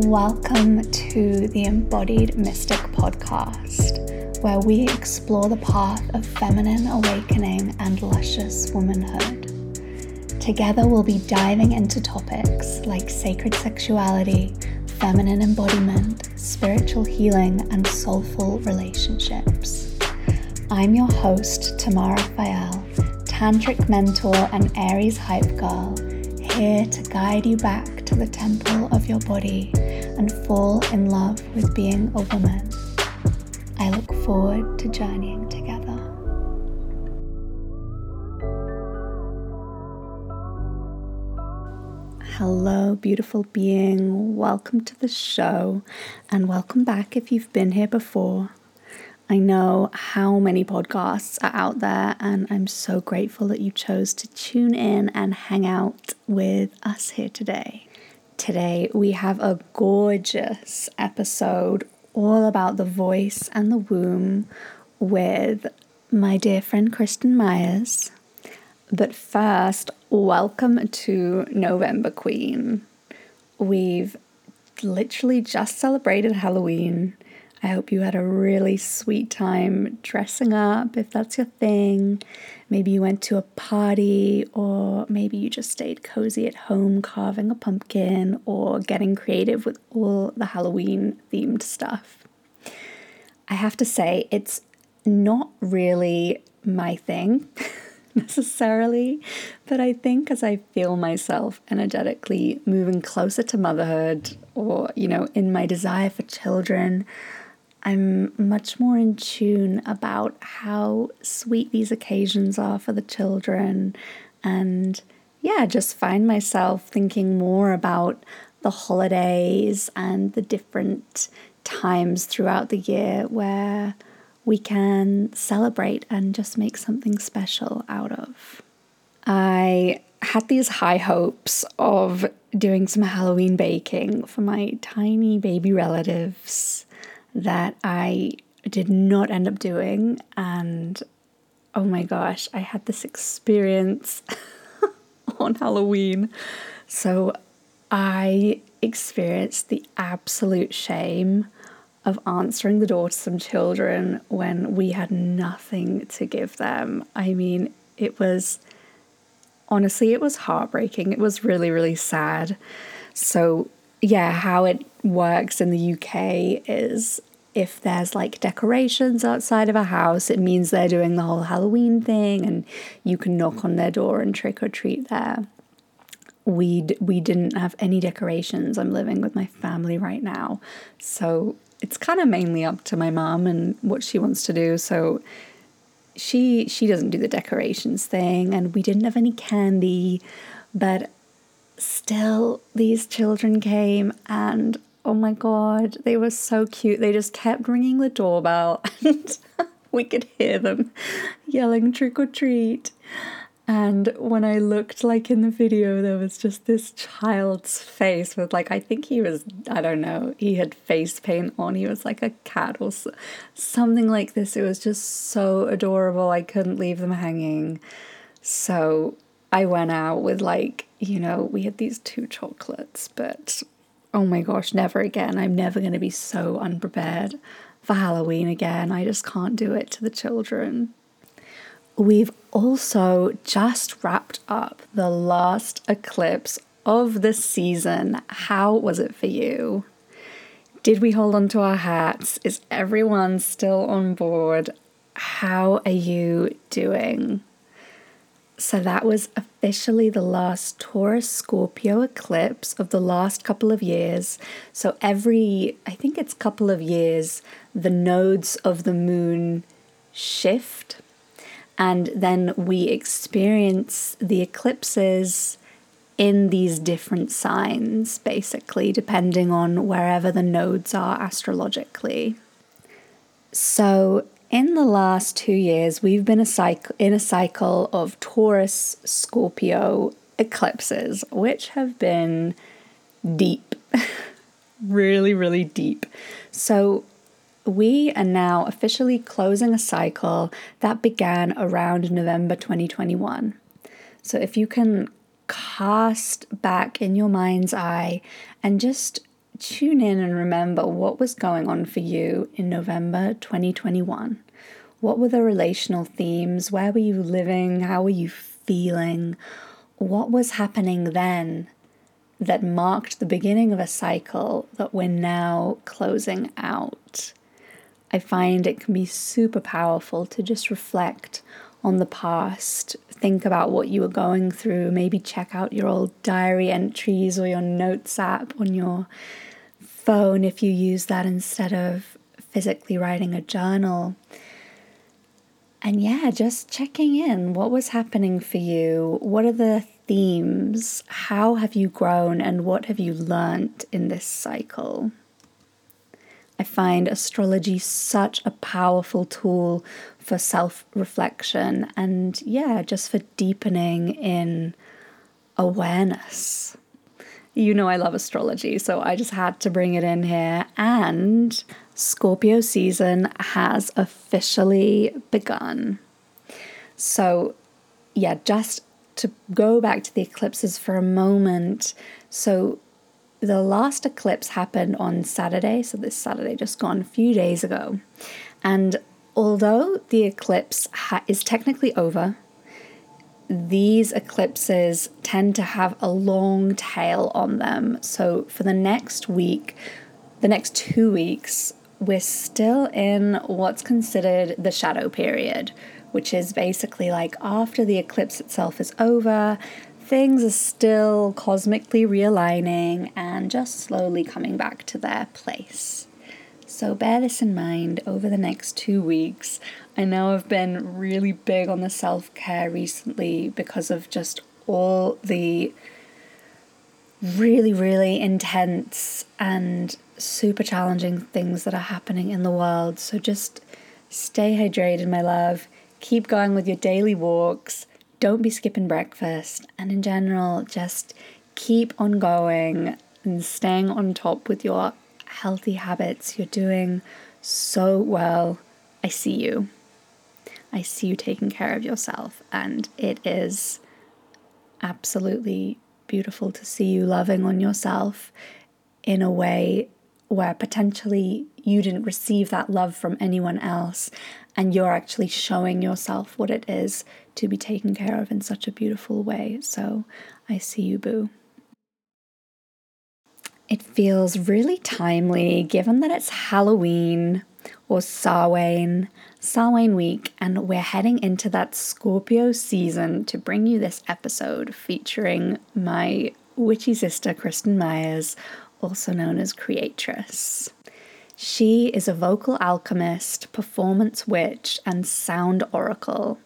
Welcome to the Embodied Mystic podcast, where we explore the path of feminine awakening and luscious womanhood. Together, we'll be diving into topics like sacred sexuality, feminine embodiment, spiritual healing, and soulful relationships. I'm your host, Tamar Raphael, tantric mentor and Aries hype girl, here to guide you back to the temple of your body and fall in love with being a woman. I look forward to journeying together. Hello, beautiful being. Welcome to the show, and welcome back if you've been here before. I know how many podcasts are out there, and I'm so grateful that you chose to tune in and hang out with us here today. Today, we have a gorgeous episode all about the voice and the womb with my dear friend Kristen Meyers. But first, welcome to November Queen. We've literally just celebrated Halloween. I hope you had a really sweet time dressing up if that's your thing. Maybe you went to a party, or maybe you just stayed cozy at home carving a pumpkin or getting creative with all the Halloween themed stuff. I have to say, it's not really my thing. necessarily, but I think as I feel myself energetically moving closer to motherhood or, you know, in my desire for children, I'm much more in tune about how sweet these occasions are for the children. And yeah, just find myself thinking more about the holidays and the different times throughout the year where we can celebrate and just make something special out of. I had these high hopes of doing some Halloween baking for my tiny baby relatives that I did not end up doing. And oh my gosh, I had this experience on Halloween. So I experienced the absolute shame of answering the door to some children when we had nothing to give them. I mean, it was honestly, it was heartbreaking. It was really, really sad. So, yeah, how it works in the UK is if there's like decorations outside of a house, it means they're doing the whole Halloween thing and you can knock on their door and trick or treat there. We we didn't have any decorations. I'm living with my family right now. So it's kind of mainly up to my mom and what she wants to do. So she she doesn't do the decorations thing and we didn't have any candy, but still these children came and oh my god, they were so cute. They just kept ringing the doorbell and we could hear them yelling trick or treat. And when I looked like in the video, there was just this child's face with like, I think he was, I don't know, he had face paint on. He was like a cat or something like this. It was just so adorable. I couldn't leave them hanging. So I went out with like, you know, we had these two chocolates, but oh my gosh, never again. I'm never going to be so unprepared for Halloween again. I just can't do it to the children. We've also just wrapped up the last eclipse of the season. How was it for you? Did we hold on to our hats? Is everyone still on board? How are you doing? So, that was officially the last Taurus Scorpio eclipse of the last couple of years. So, every, I think it's couple of years, the nodes of the moon shift and then we experience the eclipses in these different signs, basically, depending on wherever the nodes are astrologically. So, in the last two years, we've been a cycle, in a cycle of Taurus Scorpio eclipses, which have been deep, really, really deep. So, we are now officially closing a cycle that began around November 2021. So if you can cast back in your mind's eye and just tune in and remember what was going on for you in November 2021. What were the relational themes? Where were you living? How were you feeling? What was happening then that marked the beginning of a cycle that we're now closing out? I find it can be super powerful to just reflect on the past, think about what you were going through, maybe check out your old diary entries or your notes app on your phone if you use that instead of physically writing a journal. And yeah, just checking in. What was happening for you? What are the themes? How have you grown and what have you learnt in this cycle? I find astrology such a powerful tool for self reflection and, yeah, just for deepening in awareness. You know, I love astrology, so I just had to bring it in here. And Scorpio season has officially begun. So, yeah, just to go back to the eclipses for a moment. So, the last eclipse happened on Saturday, so this Saturday just gone a few days ago. And although the eclipse ha- is technically over, these eclipses tend to have a long tail on them. So for the next week, the next two weeks, we're still in what's considered the shadow period, which is basically like after the eclipse itself is over, things are still cosmically realigning and just slowly coming back to their place. So bear this in mind over the next two weeks. I know I've been really big on the self care recently because of just all the really, really intense and super challenging things that are happening in the world. So just stay hydrated, my love. Keep going with your daily walks don't be skipping breakfast, and in general, just keep on going and staying on top with your healthy habits. You're doing so well. I see you. I see you taking care of yourself, and it is absolutely beautiful to see you loving on yourself in a way where potentially you didn't receive that love from anyone else, and you're actually showing yourself what it is to be taken care of in such a beautiful way. So I see you, Boo. It feels really timely given that it's Halloween or Samhain, Samhain week, and we're heading into that Scorpio season to bring you this episode featuring my witchy sister, Kristen Meyers, also known as Kreatress. She is a vocal alchemist, performance witch, and sound oracle.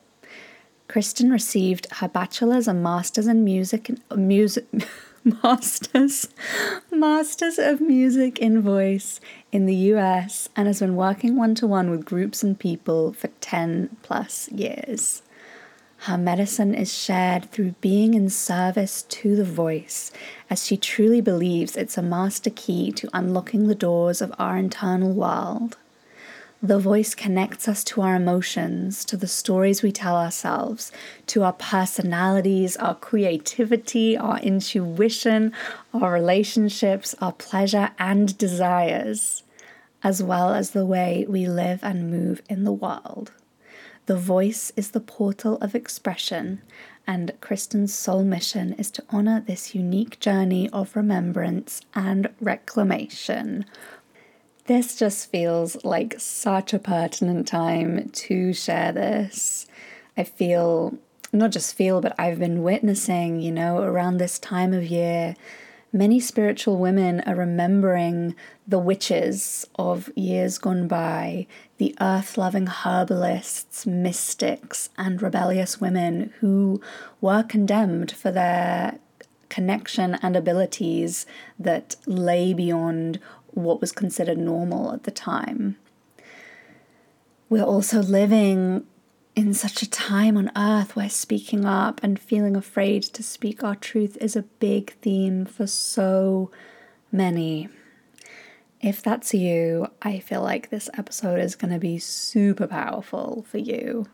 Kristen received her bachelor's and master's in music music masters masters of music in voice in the US and has been working one to one with groups and people for 10 plus years. Her medicine is shared through being in service to the voice, as she truly believes it's a master key to unlocking the doors of our internal world. The voice connects us to our emotions, to the stories we tell ourselves, to our personalities, our creativity, our intuition, our relationships, our pleasure and desires, as well as the way we live and move in the world. The voice is the portal of expression, and Kristen's sole mission is to honor this unique journey of remembrance and reclamation this just feels like such a pertinent time to share this. I feel, not just feel, but I've been witnessing, you know, around this time of year, many spiritual women are remembering the witches of years gone by, the earth loving herbalists, mystics, and rebellious women who were condemned for their connection and abilities that lay beyond what was considered normal at the time. We're also living in such a time on earth where speaking up and feeling afraid to speak our truth is a big theme for so many. If that's you, I feel like this episode is going to be super powerful for you.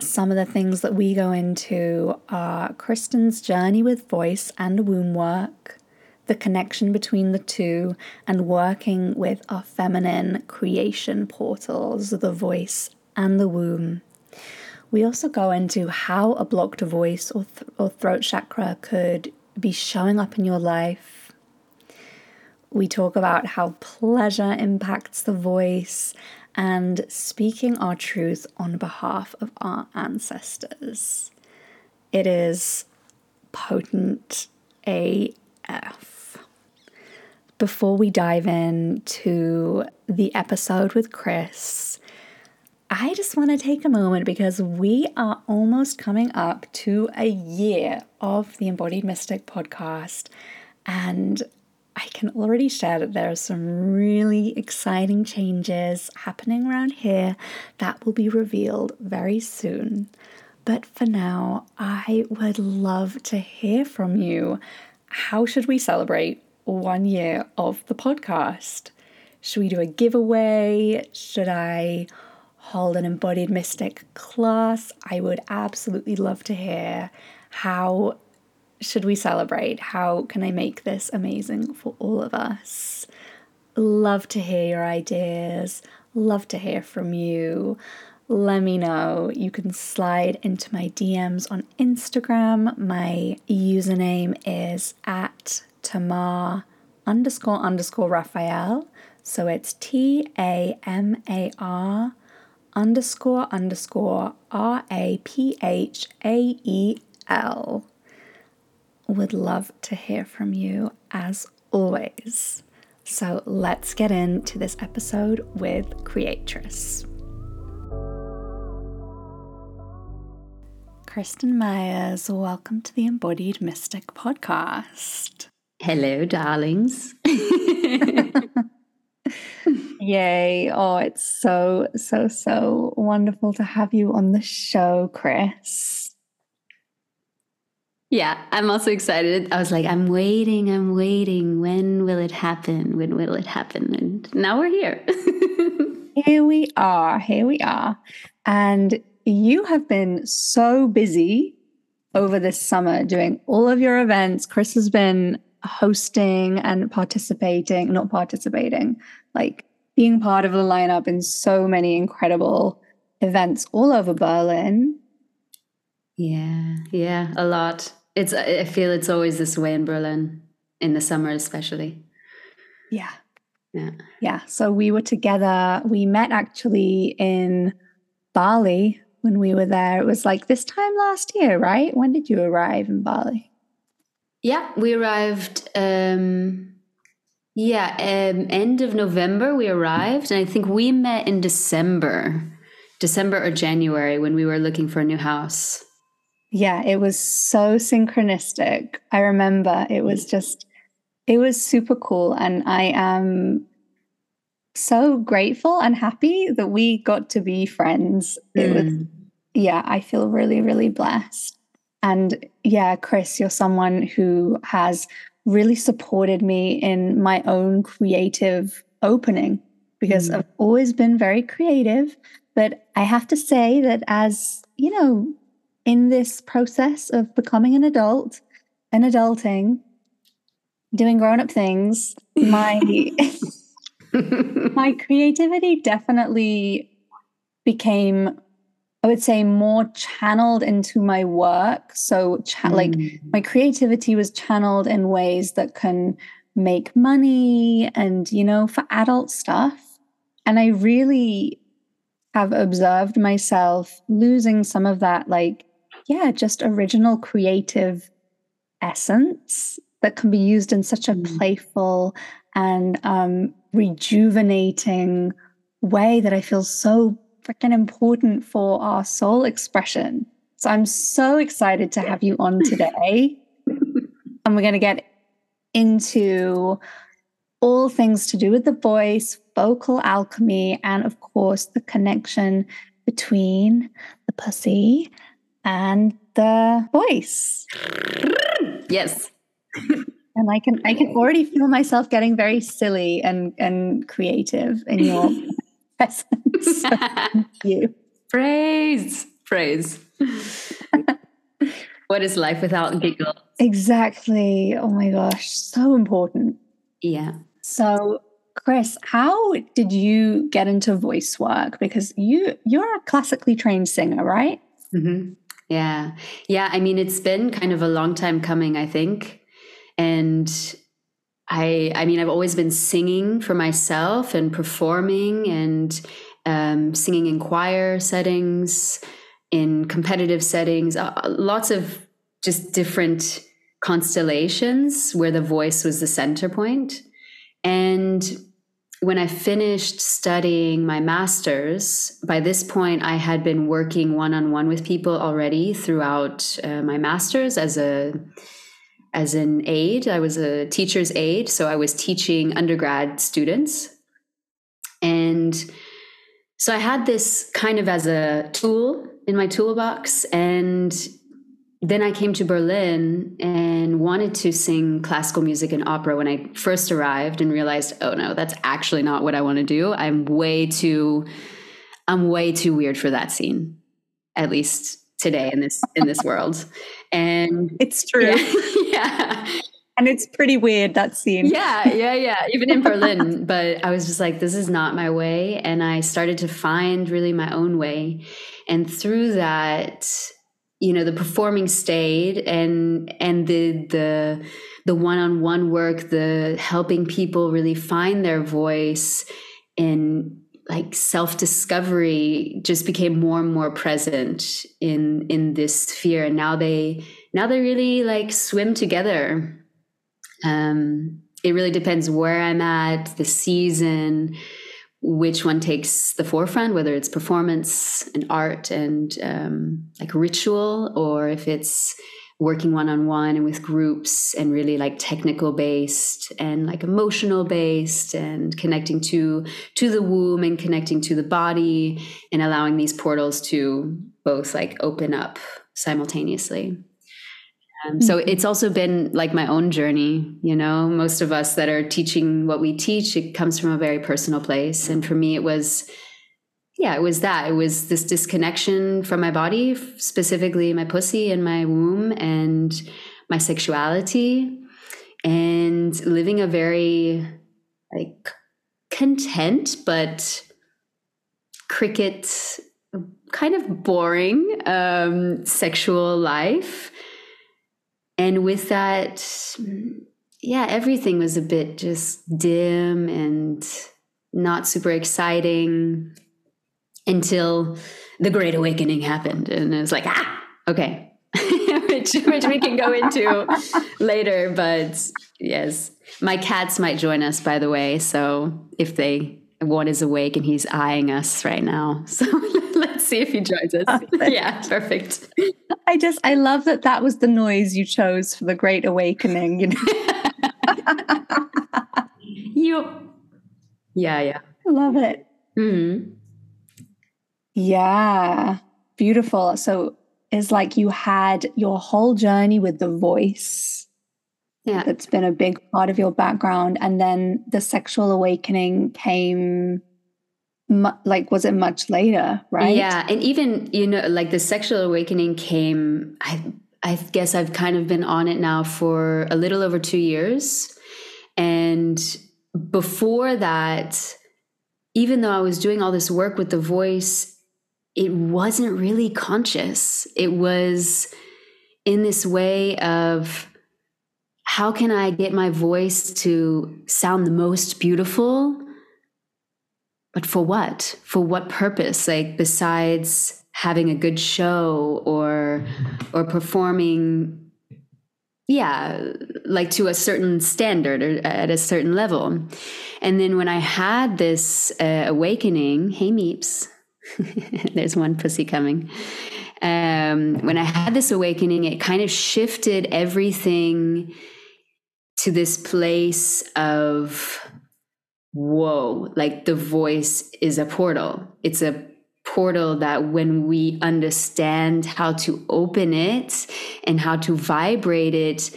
Some of the things that we go into are Kristen's journey with voice and womb work, the connection between the two, and working with our feminine creation portals, the voice and the womb. We also go into how a blocked voice or, th- or throat chakra could be showing up in your life. We talk about how pleasure impacts the voice and speaking our truth on behalf of our ancestors. It is potent AF. Before we dive into the episode with Chris, I just want to take a moment because we are almost coming up to a year of the Embodied Mystic podcast. And I can already share that there are some really exciting changes happening around here that will be revealed very soon. But for now, I would love to hear from you. How should we celebrate one year of the podcast? Should we do a giveaway? Should I hold an embodied mystic class? I would absolutely love to hear how should we celebrate? How can I make this amazing for all of us? Love to hear your ideas. Love to hear from you let me know. You can slide into my DMs on Instagram. My username is at Tamar underscore underscore Raphael. So it's T A M A R underscore underscore R A P H A E L. Would love to hear from you as always. So let's get into this episode with Kreatress. Kristen Meyers. Welcome to the Embodied Mystic podcast. Hello, darlings. Yay. Oh, it's so, so, so wonderful to have you on the show, Chris. Yeah, I'm also excited. I was like, I'm waiting, I'm waiting. When will it happen? When will it happen? And now we're here. here we are. Here we are. And you have been so busy over this summer doing all of your events. Chris has been hosting and participating, not participating, like being part of the lineup in so many incredible events all over Berlin. Yeah, yeah, a lot. It's I feel it's always this way in Berlin in the summer especially. Yeah. Yeah. Yeah, so we were together. We met actually in Bali when we were there. It was like this time last year, right? When did you arrive in Bali? Yeah, we arrived. Um, yeah, um, end of November we arrived, and I think we met in December, December or January when we were looking for a new house. Yeah, it was so synchronistic. I remember it was just, it was super cool, and I am so grateful and happy that we got to be friends. It mm. was, yeah, I feel really, really blessed. And yeah, Chris, you're someone who has really supported me in my own creative opening because mm. I've always been very creative. But I have to say that as, you know, in this process of becoming an adult and adulting, doing grown up things, my my creativity definitely became I would say more channeled into my work. So, cha- mm. like my creativity was channeled in ways that can make money and, you know, for adult stuff. And I really have observed myself losing some of that, like, yeah, just original creative essence that can be used in such a mm. playful and um, rejuvenating way that I feel so freaking important for our soul expression. So I'm so excited to have you on today. and we're going to get into all things to do with the voice, vocal alchemy, and of course, the connection between the pussy and the voice. Yes. and I can I can already feel myself getting very silly and and creative in your presence. Thank you. Praise, praise. what is life without giggle? Exactly. Oh my gosh, so important. Yeah. So, Chris, how did you get into voice work? Because you you're a classically trained singer, right? Mm-hmm. Yeah, yeah. I mean, it's been kind of a long time coming, I think, and I I mean, I've always been singing for myself and performing and um, singing in choir settings, in competitive settings, uh, lots of just different constellations where the voice was the center point. And when I finished studying my master's, by this point I had been working one on one with people already throughout uh, my master's as a as an aide. I was a teacher's aide, so I was teaching undergrad students, and so I had this kind of as a tool in my toolbox, and then I came to Berlin and wanted to sing classical music and opera when I first arrived and realized, oh no, that's actually not what I want to do. I'm way too I'm way too weird for that scene. At least today in this in this world. And it's true. Yeah. yeah. And it's pretty weird that scene. Yeah, yeah, yeah. Even in Berlin. but I was just like, this is not my way. And I started to find really my own way. And through that, you know the performing stayed and and the the the one-on-one work the helping people really find their voice and like self-discovery just became more and more present in in this sphere. And now they now they really like swim together. Um it really depends where i'm at the season which one takes the forefront, whether it's performance and art and um, like ritual, or if it's working one on one and with groups and really like technical based and like emotional based and connecting to to the womb and connecting to the body and allowing these portals to both like open up simultaneously um, so mm-hmm. it's also been like my own journey, you know. Most of us that are teaching what we teach, it comes from a very personal place. And for me, it was, yeah, it was that. It was this disconnection from my body, specifically my pussy and my womb and my sexuality, and living a very like content but cricket kind of boring um, sexual life and with that yeah everything was a bit just dim and not super exciting until the great awakening happened and it was like ah okay which, which we can go into later but yes my cats might join us by the way so if they one is awake and he's eyeing us right now so let's see if he joins us perfect. yeah perfect I just I love that that was the noise you chose for the Great Awakening. You know. you. Yeah, yeah. Love it. Mm-hmm. Yeah, beautiful. So it's like you had your whole journey with the voice. Yeah, that's been a big part of your background, and then the sexual awakening came mu- like was it much later right yeah and even you know like the sexual awakening came i i guess i've kind of been on it now for a little over 2 years and before that even though i was doing all this work with the voice it wasn't really conscious it was in this way of how can i get my voice to sound the most beautiful but for what? For what purpose? Like besides having a good show or or performing yeah, like to a certain standard or at a certain level. And then when I had this uh, awakening, hey meeps, there's one pussy coming. Um, when I had this awakening, it kind of shifted everything to this place of whoa, like the voice is a portal. It's a portal that when we understand how to open it and how to vibrate it,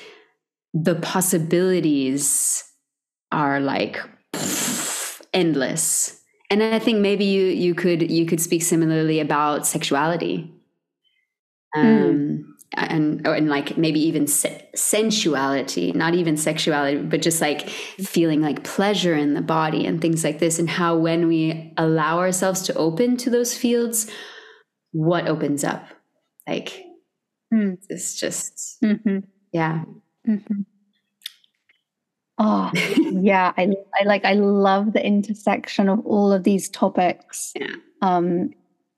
the possibilities are like pff, endless. And I think maybe you you could you could speak similarly about sexuality. Hmm. Um, mm. and and like maybe even se- sensuality not even sexuality but just like feeling like pleasure in the body and things like this and how when we allow ourselves to open to those fields what opens up like Mm. it's just Mm-hmm. yeah Mm-hmm. Oh, yeah. I, I like, I love the intersection of all of these topics. Yeah. Um,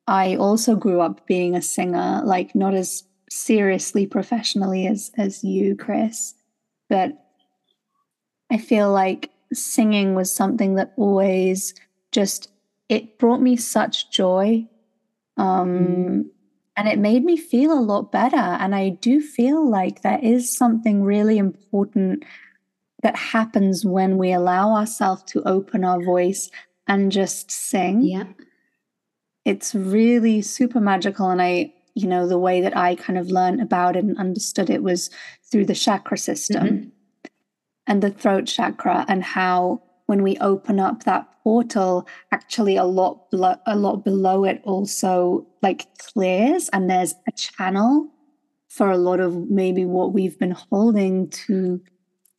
I also grew up being a singer, like not as seriously professionally as as you, Chris, but I feel like singing was something that always just it brought me such joy. Um, and it made me feel a lot better. And I do feel like there is something really important that happens when we allow ourselves to open our voice and just sing. yeah It's really super magical. And I, you know, the way that I kind of learned about it and understood it was through the chakra system Mhm. and the throat chakra, and how when we open up that portal, actually a lot below, a lot below it also like clears, and there's a channel for a lot of maybe what we've been holding to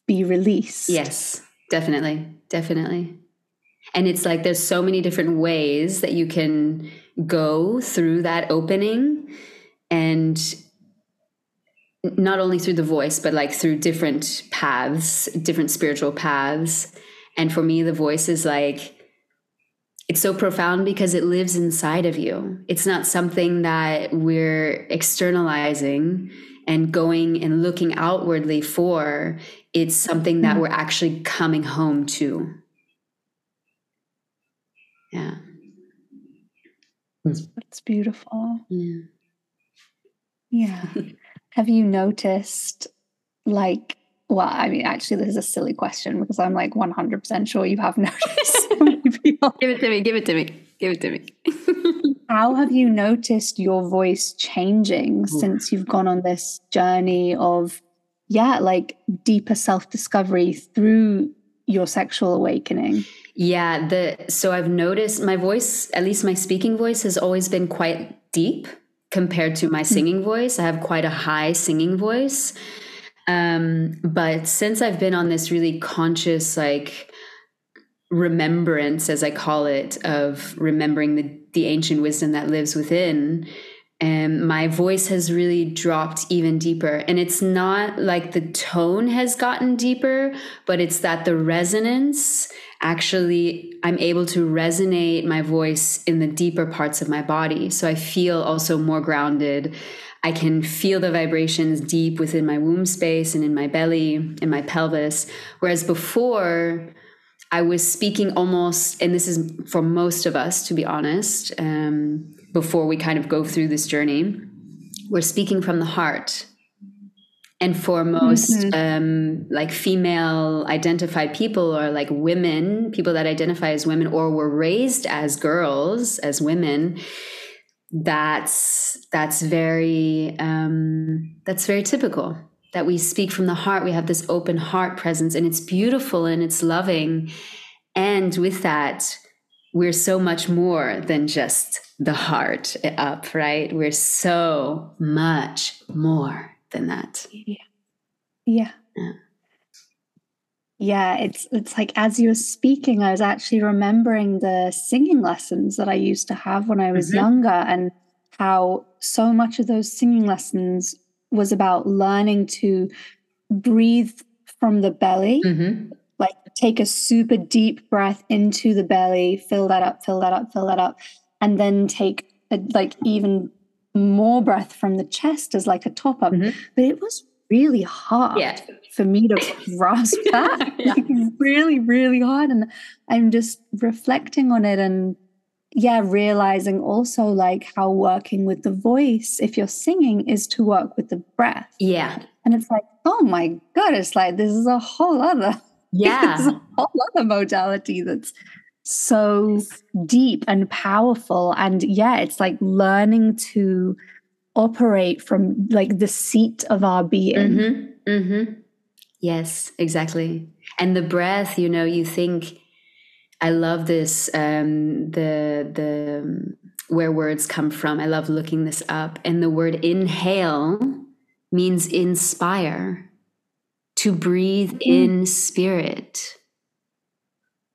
be released. Yes, definitely. Definitely. And it's like there's so many different ways that you can go through that opening and not only through the voice, but like through different paths, different spiritual paths. And for me, the voice is like, it's so profound because it lives inside of you. It's not something that we're externalizing and going and looking outwardly for. It's something that Mhm. we're actually coming home to. Yeah. It's beautiful. Yeah. Yeah. Have you noticed, like, well, I mean, actually, this is a silly question because I'm like 100% sure you have noticed. Give it to me. Give it to me. Give it to me. How have you noticed your voice changing since you've gone on this journey of, yeah, like deeper self discovery through your sexual awakening? Yeah, the so I've noticed my voice, at least my speaking voice has always been quite deep compared to my singing voice. I have quite a high singing voice. Um, but since I've been on this really conscious like remembrance as I call it of remembering the the ancient wisdom that lives within, and my voice has really dropped even deeper. And it's not like the tone has gotten deeper, but it's that the resonance actually, I'm able to resonate my voice in the deeper parts of my body. So I feel also more grounded. I can feel the vibrations deep within my womb space and in my belly, in my pelvis. Whereas before, I was speaking almost, and this is for most of us, to be honest, um, before we kind of go through this journey, we're speaking from the heart. And for most um, like female identified people or like women, people that identify as women or were raised as girls, as women, that's that's very um, that's very typical that we speak from the heart. We have this open heart presence and it's beautiful and it's loving. And with that we're so much more than just the heart up right we're so much more than that Yeah. Yeah. Yeah, it's it's like as you were speaking, I was actually remembering the singing lessons that I used to have when I was Mhm. younger and how so much of those singing lessons was about learning to breathe from the belly, hmm like take a super deep breath into the belly, fill that up, fill that up, fill that up, and then take a, like even more breath from the chest as like a top up. Mhm. But it was really hard yeah for me to grasp that. Yeah. Like really, really hard. And I'm just reflecting on it and yeah, realizing also like how working with the voice, if you're singing, is to work with the breath. yeah And it's like, oh my God, it's like this is a whole other yeah a whole other modality that's so deep and powerful. And yeah, it's like learning to operate from like the seat of our being. hmm hmm Yes, exactly. And the breath, you know, you think I love this um the the where words come from. I love looking this up. And the word inhale means inspire, to breathe mm. in spirit.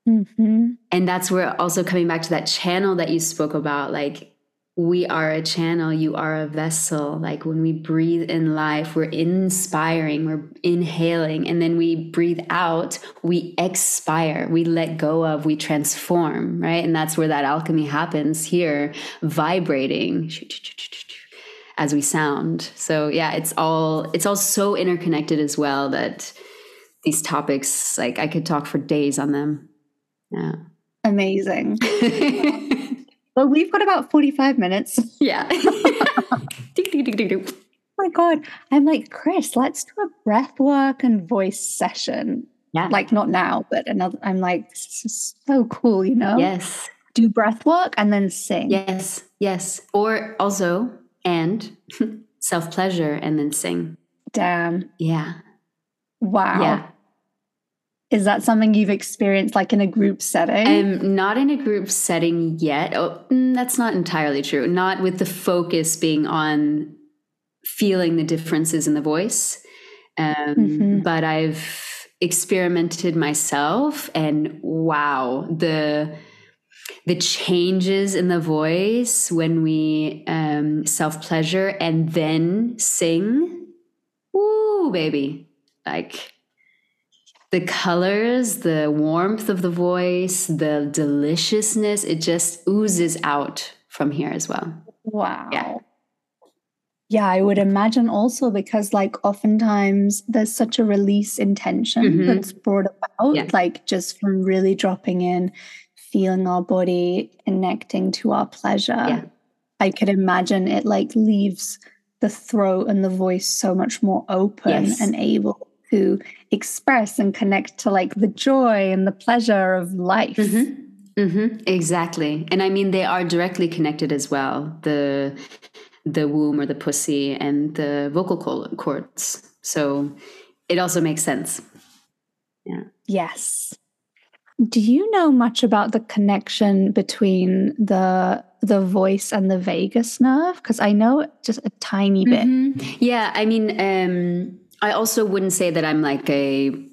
Mm-hmm. And that's where also coming back to that channel that you spoke about, like we are a channel, you are a vessel. Like when we breathe in life, we're inspiring, we're inhaling, and then we breathe out, we expire, we let go of, we transform, right? And that's where that alchemy happens here, vibrating as we sound. So yeah, it's all it's all so interconnected as well that these topics, like I could talk for days on them. Yeah. Amazing. Well, we've got about 45 minutes. Yeah. oh my God. I'm like, Chris, let's do a breath work and voice session. Yeah. Like, not now, but another. I'm like, this is so cool, you know? Yes. Do breath work and then sing. Yes. Yes. Or also, and self pleasure and then sing. Damn. Yeah. Wow. Yeah. Is that something you've experienced like in a group setting? Um, not in a group setting yet. Oh, mm, that's not entirely true. Not with the focus being on feeling the differences in the voice. Um, mm-hmm. But I've experimented myself, and wow, the the changes in the voice when we um, self pleasure and then sing. Woo, baby! Like the colors, the warmth of the voice, the deliciousness, it just oozes out from here as well. Wow. Yeah. Yeah, I would imagine also because, like, oftentimes there's such a release intention mm-hmm. that's brought about, yeah. like, just from really dropping in, feeling our body, connecting to our pleasure. Yeah. I could imagine it like leaves the throat and the voice so much more open yes. and able to express and connect to like the joy and the pleasure of life. Mm-hmm. Mm-hmm. Exactly, and I mean they are directly connected as well. The the womb or the pussy and the vocal cords. So it also makes sense. Yeah. Yes. Do you know much about the connection between the the voice and the vagus nerve? Because I know just a tiny bit. Mm-hmm. Yeah, I mean, um, I also wouldn't say that I'm like a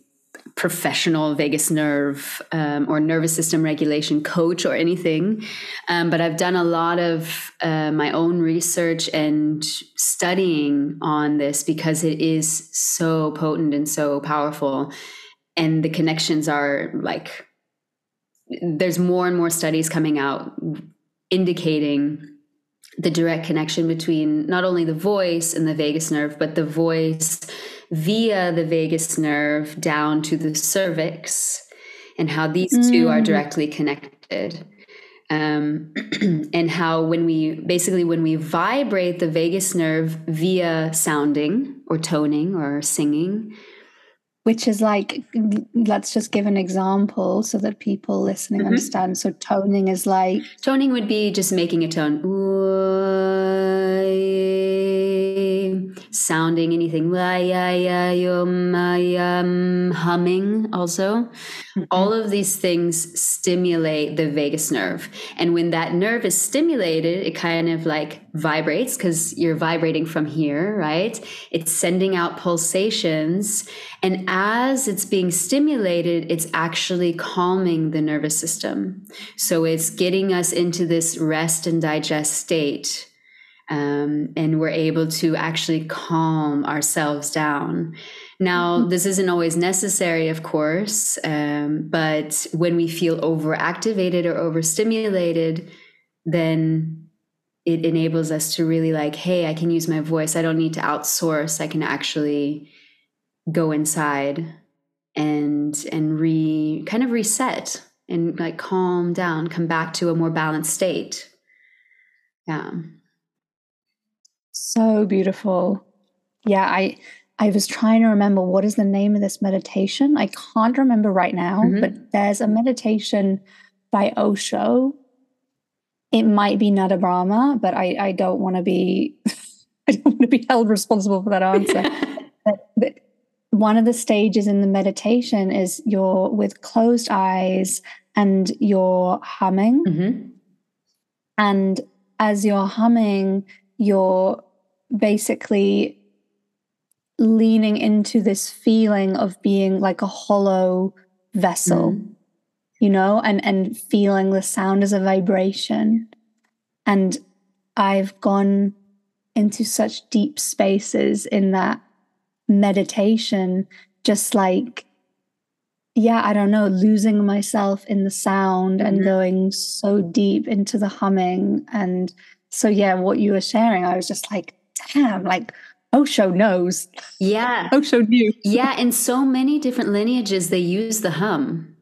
professional vagus nerve um, or nervous system regulation coach or anything, um, but I've done a lot of uh, my own research and studying on this because it is so potent and so powerful. And the connections are like, there's more and more studies coming out indicating the direct connection between not only the voice and the vagus nerve, but the voice via the vagus nerve down to the cervix and how these mm. two are mm. directly connected. Um, and how when we basically when we vibrate the vagus nerve via sounding or toning or singing which is like let's just give an example so that people listening mm-hmm. understand. So toning is like toning would be just making a tone. Sounding anything. Humming also. Mm-hmm. all of these things stimulate the vagus nerve. And when that nerve is stimulated it kind of like vibrates because you're vibrating from here right it's sending out pulsations and as it's being stimulated it's actually calming the nervous system so it's getting us into this rest and digest state um, and we're able to actually calm ourselves down. Now, mm-hmm. this isn't always necessary, of course, um, but when we feel overactivated or overstimulated, then it enables us to really like, hey, I can use my voice. I don't need to outsource. I can actually go inside and and re kind of reset and like calm down, come back to a more balanced state. Yeah. So beautiful. Yeah, I I was trying to remember what is the name of this meditation. I can't remember right now, mm-hmm. but there's a meditation by Osho. It might be Nadabrahma, but I, I don't want to be I don't want to be held responsible for that answer. but, but one of the stages in the meditation is you're with closed eyes and you're humming. Mm-hmm. And as you're humming, you're basically leaning into this feeling of being like a hollow vessel, mm. You know, and and feeling the sound as a vibration. And I've gone into such deep spaces in that meditation, just like yeah, I don't know, losing myself in the sound mm-hmm. and going so deep into the humming. And so, yeah, what you were sharing, I was just like, damn, like Osho knows. Yeah. Osho knew. yeah. In so many different lineages, they use the hum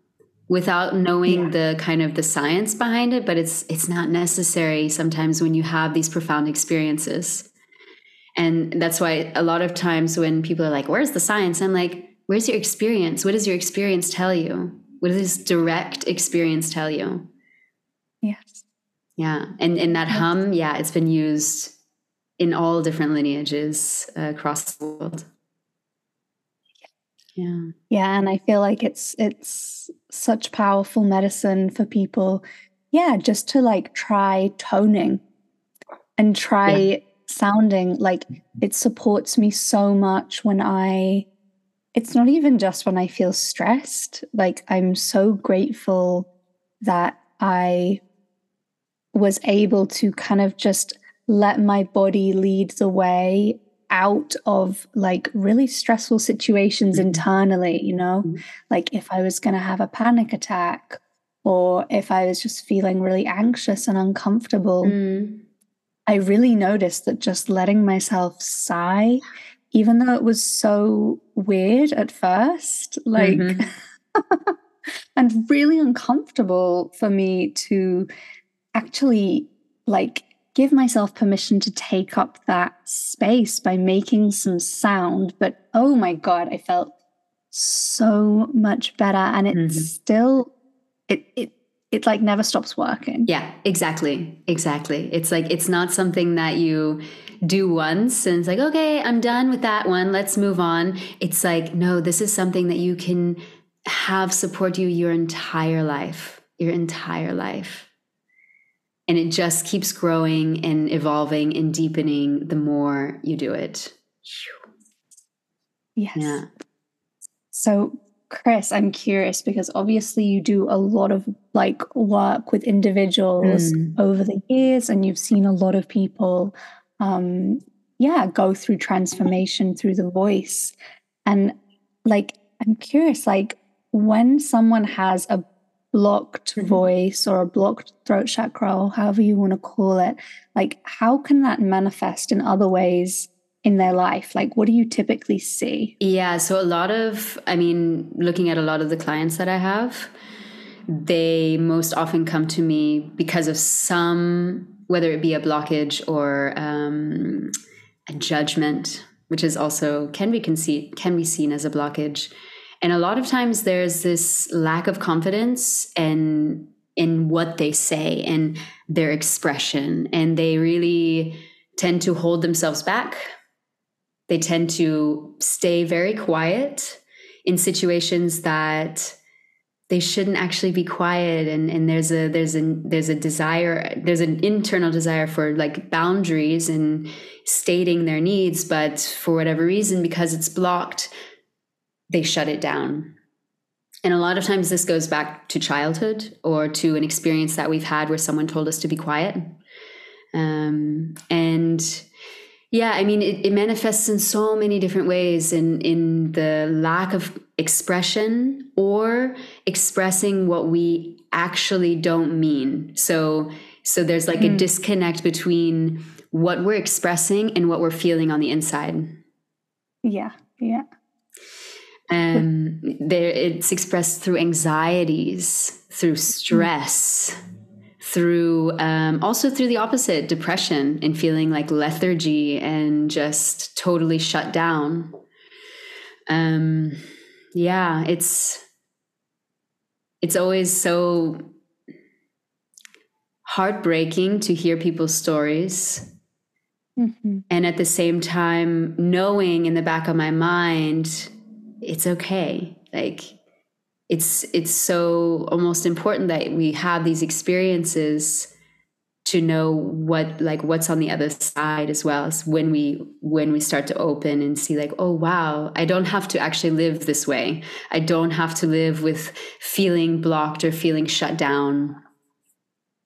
without knowing yeah. the kind of the science behind it, but it's it's not necessary sometimes when you have these profound experiences. And that's why a lot of times when people are like, Where's the science? I'm like, where's your experience? What does your experience tell you? What does this direct experience tell you? Yes. Yeah. And and that yes. hum, yeah, it's been used in all different lineages uh, across the world. Yeah. Yeah, and I feel like it's it's such powerful medicine for people. Yeah, just to like try toning and try yeah. sounding like it supports me so much when I it's not even just when I feel stressed. Like, I'm so grateful that I was able to kind of just let my body lead the way out of like really stressful situations mm-hmm. internally, you know? Mm-hmm. Like, if I was going to have a panic attack or if I was just feeling really anxious and uncomfortable. Mm. I really noticed that just letting myself sigh even though it was so weird at first, like, mm-hmm. and really uncomfortable for me to actually like give myself permission to take up that space by making some sound. But oh my God, I felt so much better. And it's mm-hmm. still, it, it, it like never stops working. Yeah, exactly. Exactly. It's like, it's not something that you, do once and it's like, okay, I'm done with that one. Let's move on. It's like, no, this is something that you can have support you your entire life, your entire life. And it just keeps growing and evolving and deepening the more you do it. Yes. Yeah. So, Chris, I'm curious because obviously you do a lot of like work with individuals mm. over the years and you've seen a lot of people um, yeah, go through transformation through the voice. And like, I'm curious, like, when someone has a blocked mm-hmm. voice or a blocked throat chakra, or however you want to call it, like, how can that manifest in other ways in their life? Like, what do you typically see? Yeah. So, a lot of, I mean, looking at a lot of the clients that I have, they most often come to me because of some whether it be a blockage or um, a judgment, which is also can be conceit, can be seen as a blockage. And a lot of times there's this lack of confidence and in what they say and their expression, and they really tend to hold themselves back. They tend to stay very quiet in situations that they shouldn't actually be quiet. And and there's a there's a there's a desire there's an internal desire for like boundaries and stating their needs. But for whatever reason because it's blocked they shut it down and a lot of times this goes back to childhood or to an experience that we've had where someone told us to be quiet um, and yeah, I mean, it, it, manifests in so many different ways in in the lack of expression or expressing what we actually don't mean. So so there's like mm. a hmm. disconnect between what we're expressing and what we're feeling on the inside. Yeah, yeah. Um, there it's expressed through anxieties, through stress. Through um, also through the opposite depression and feeling like lethargy and just totally shut down um yeah it's it's always so heartbreaking to hear people's stories mm-hmm. and at the same time knowing in the back of my mind it's okay. Like it's it's so almost important that we have these experiences to know what like what's on the other side as well as when we when we start to open and see like oh wow i don't have to actually live this way. I don't have to live with feeling blocked or feeling shut down.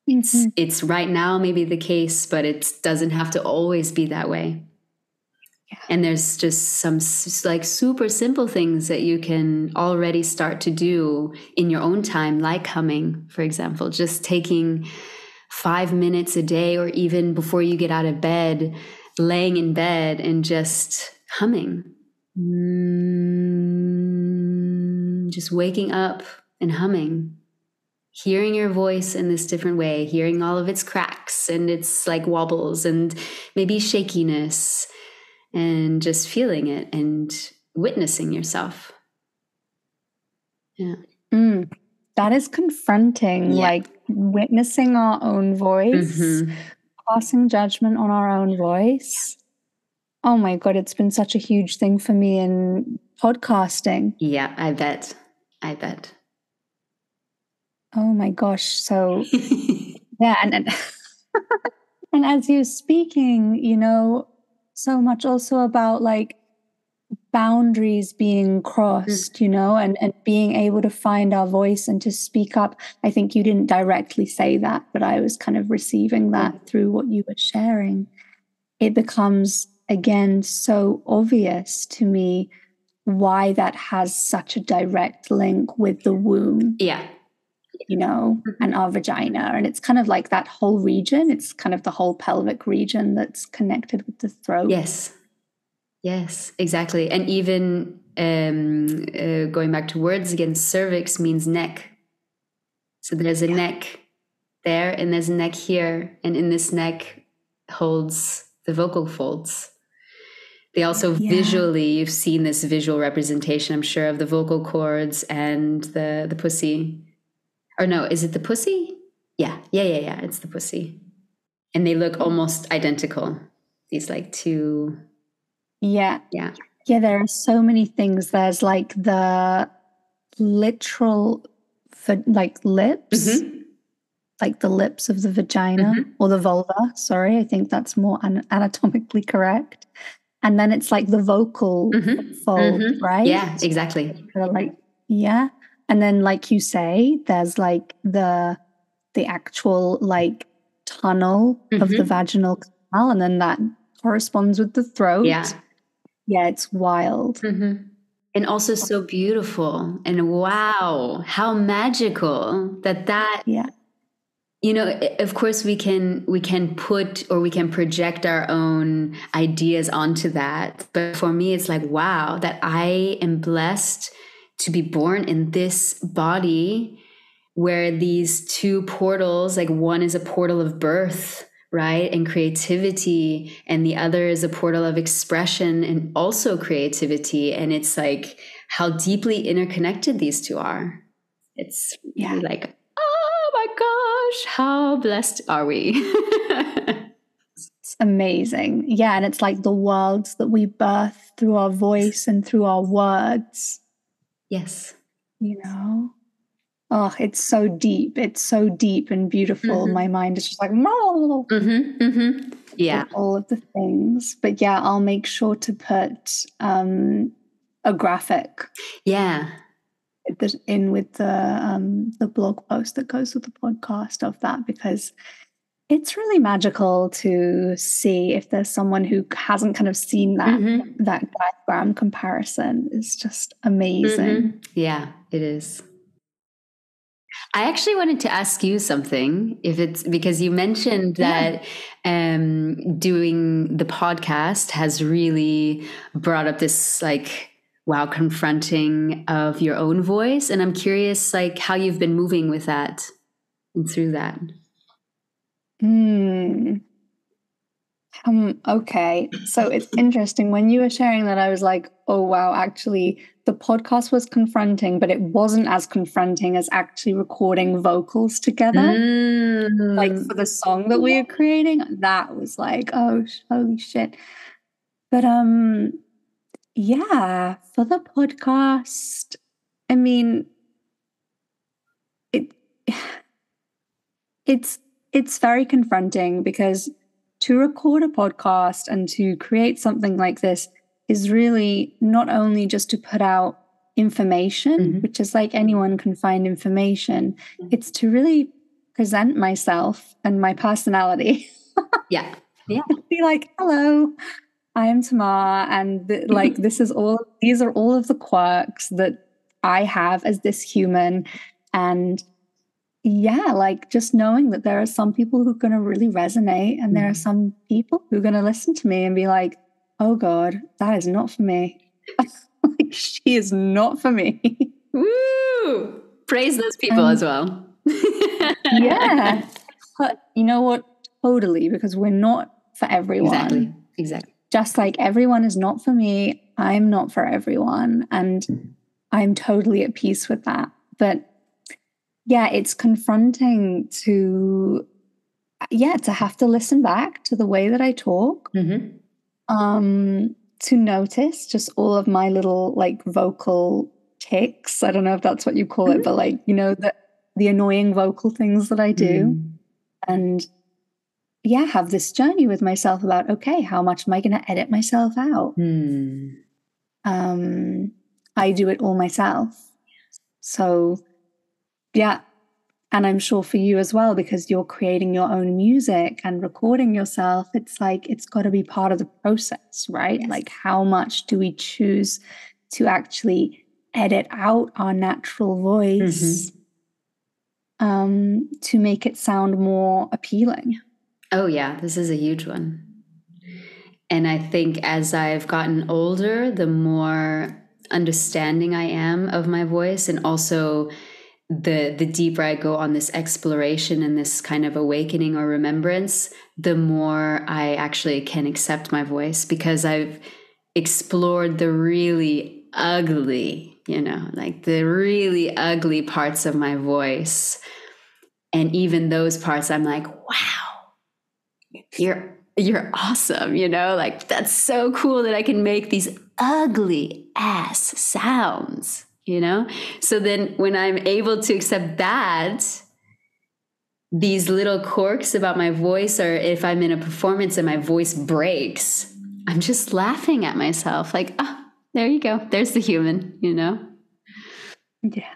It's Mhm. it's right now maybe the case but it doesn't have to always be that way Yeah. and there's just some like super simple things that you can already start to do in your own time like humming for example just taking five minutes a day or even before you get out of bed laying in bed and just humming. Mm, just waking up and humming. Hearing your voice in this different way, hearing all of its cracks and its like wobbles and maybe shakiness, and just feeling it and witnessing yourself. Yeah. Mm. That is confronting, Yeah. like witnessing our own voice, Mhm. passing judgment on our own voice. Oh my God, it's been such a huge thing for me in podcasting. Yeah, I bet. I bet. Oh my gosh. So, yeah. And, and, and as you're speaking, you know, so much also about like boundaries being mm. crossed, you know, and, and being able to find our voice and to speak up. I think you didn't directly say that, but I was kind of receiving mm. that through what you were sharing. It becomes again so obvious to me why that has such a direct link with the womb yeah. You know, Mhm. and our vagina. And it's kind of like that whole region. It's kind of the whole pelvic region that's connected with the throat. Yes. Yes, exactly. And even um, uh, going back to words again, cervix means neck. So there's a Yeah. neck there and there's a neck here. And in this neck holds the vocal folds. They also Yeah. visually, you've seen this visual representation, I'm sure, of the vocal cords and the, the pussy. Or no, is it the pussy? Yeah, yeah, yeah, yeah. It's the pussy. And they look almost identical. These like two, Yeah. yeah. Yeah. There are so many things. There's like the literal, like lips, Mhm. like the lips of the vagina or the vulva. Sorry. I think that's more an- anatomically correct. And then it's like the vocal Mhm. fold, Mhm. right? Yeah, exactly. Like yeah and then like you say there's like the the actual like tunnel of the Mhm. vaginal canal and then that corresponds with the throat Yeah. yeah it's wild hmm And also so beautiful. And wow, how magical that that yeah you know of course we can we can put or we can project our own ideas onto that but for me it's like wow that i am blessed to be born in this body where these two portals like one is a portal of birth right and creativity and the other is a portal of expression and also creativity. And it's like how deeply interconnected these two are. It's Yeah. like oh my gosh how blessed are we? It's amazing. Yeah and it's like the worlds that we birth through our voice and through our words yes. You know? Oh it's so deep. It's so deep and beautiful. Mhm. my mind is just like no! Mm-hmm, mm-hmm. yeah. all of the things. But yeah, I'll make sure to put um, a graphic yeah. in with the um, the blog post that goes with the podcast of that because it's really magical to see if there's someone who hasn't kind of seen that Mhm, that diagram comparison is just amazing. mhm. yeah it is I actually wanted to ask you something if it's because you mentioned Yeah. that um, doing the podcast has really brought up this like wow confronting of your own voice and I'm curious like how you've been moving with that and through that Hmm. Um, okay. So it's interesting. When you were sharing that, I was like, oh, wow, actually, the podcast was confronting, but it wasn't as confronting as actually recording vocals together. Mm. Like for the song that we were creating, that was like, oh, holy shit. But um, yeah, for the podcast, I mean, it it's it's very confronting because to record a podcast and to create something like this is really not only just to put out information, mm-hmm. which is like anyone can find information, mm-hmm. it's to really present myself and my personality. yeah. Yeah. Be like, hello, I am Tamar. And th- like, this is all, these are all of the quirks that I have as this human. And yeah, like just knowing that there are some people who are going to really resonate and there are mm-hmm. some people who are going to listen to me and be like, oh God, that is not for me. like, she is not for me. Woo! Praise those people um, as well. yeah. But you know what? Totally, because we're not for everyone. Exactly. Exactly. Just like everyone is not for me, I'm not for everyone. And I'm totally at peace with that. But yeah, it's confronting to, yeah, to have to listen back to the way that I talk. Mm-hmm. Um, to notice just all of my little like vocal ticks. I don't know if that's what you call mm-hmm. it, but like, you know, the the annoying vocal things that I do. Mm. And yeah, have this journey with myself about okay, how much am I going to edit myself out? Mm. Um, I do it all myself. So, yeah. And I'm sure for you as well, because you're creating your own music and recording yourself, it's like it's got to be part of the process, right? Yes. Like, how much do we choose to actually edit out our natural voice mm-hmm. um, to make it sound more appealing? Oh, yeah, this is a huge one. And I think as I've gotten older, the more understanding I am of my voice and also the the deeper I go on this exploration and this kind of awakening or remembrance, the more I actually can accept my voice because I've explored the really ugly, you know, like the really ugly parts of my voice. And even those parts I'm like, wow, you're you're awesome, you know, like that's so cool that I can make these ugly ass sounds, you know? So then when I'm able to accept that, these little quirks about my voice, or if I'm in a performance and my voice breaks, I'm just laughing at myself, like, oh, there you go. There's the human, you know? Yeah.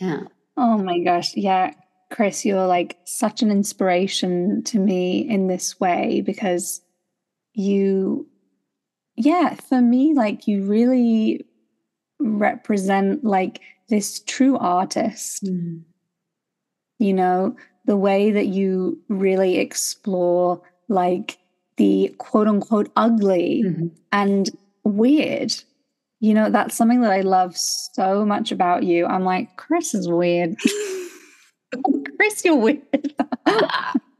Yeah. Oh my gosh. Yeah. Chris, you're like such an inspiration to me in this way because you, yeah, for me, like you really represent like this true artist. Mm. You know, the way that you really explore like the quote unquote ugly mm-hmm. and weird. You know, that's something that I love so much about you. I'm like, Chris is weird. Chris, you're weird.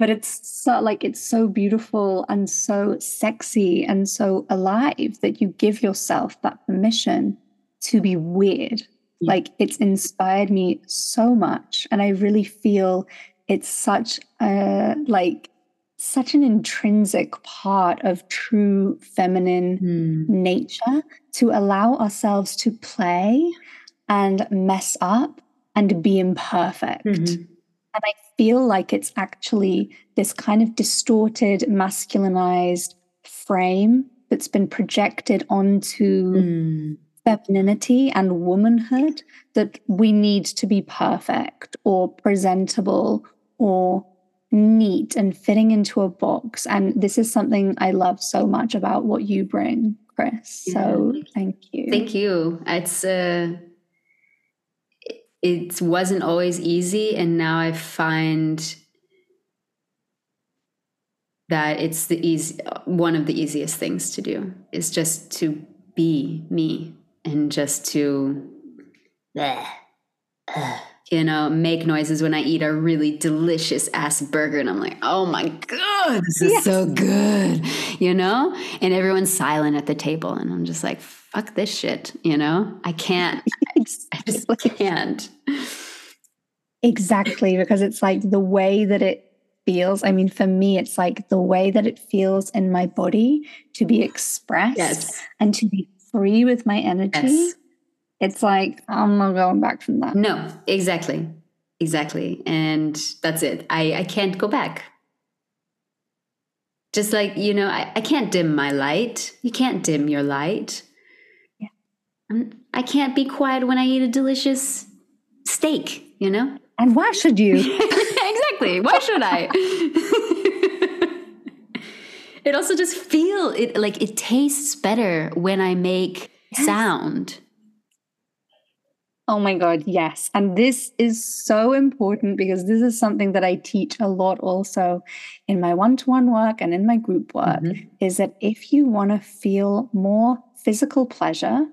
but it's so like it's so beautiful and so sexy and so alive that you give yourself that permission to be weird. Yeah. Like it's inspired me so much. And I really feel it's such a like such an intrinsic part of true feminine mm. nature to allow ourselves to play and mess up and be imperfect. Mm-hmm. And I feel like it's actually this kind of distorted, masculinized frame that's been projected onto mm. femininity and womanhood that we need to be perfect or presentable or neat and fitting into a box. And this is something I love so much about what you bring, Chris. Yeah. So thank you. Thank you. It's uh it wasn't always easy and now i find that it's the easy one of the easiest things to do is just to be me and just to you know make noises when i eat a really delicious ass burger and i'm like oh my god this is yes. so good you know and everyone's silent at the table and i'm just like fuck this shit, you know? I can't. I just can't. Exactly, because it's like the way that it feels. I mean, for me, it's like the way that it feels in my body to be expressed yes. and to be free with my energy. Yes. It's like, I'm not going back from that. No, exactly. exactly. And that's it. I, I can't go back. Just like, you know, I, I can't dim my light. You can't dim your light. I'm, I can't be quiet when I eat a delicious steak, you know? And why should you? exactly. Why should I? it also just feel it like it tastes better when I make Yes. sound. Oh my God, yes. And this is so important because this is something that I teach a lot also in my one to one work and in my group work Mhm. is that if you want to feel more physical pleasure